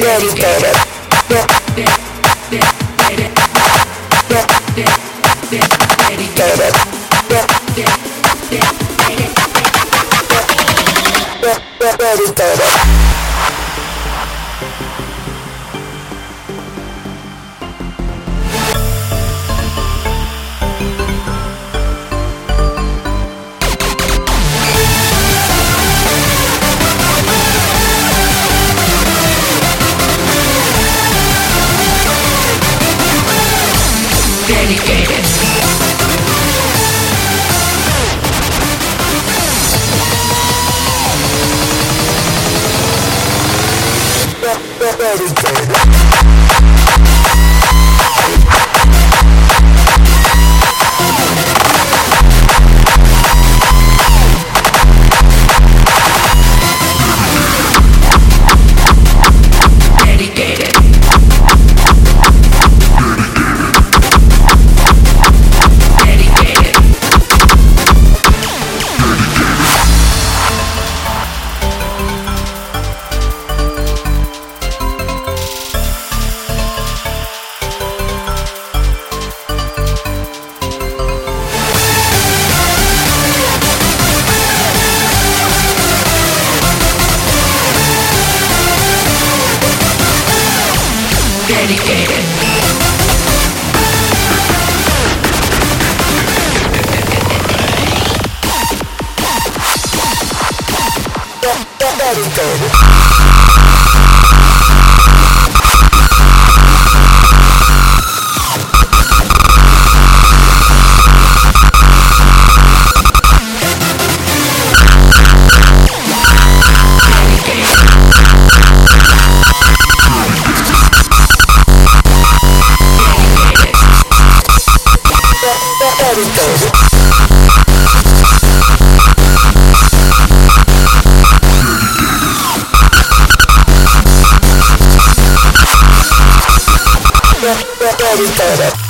Dedicated. dedicated. Everything. Dedicated. Dedicated. Editore.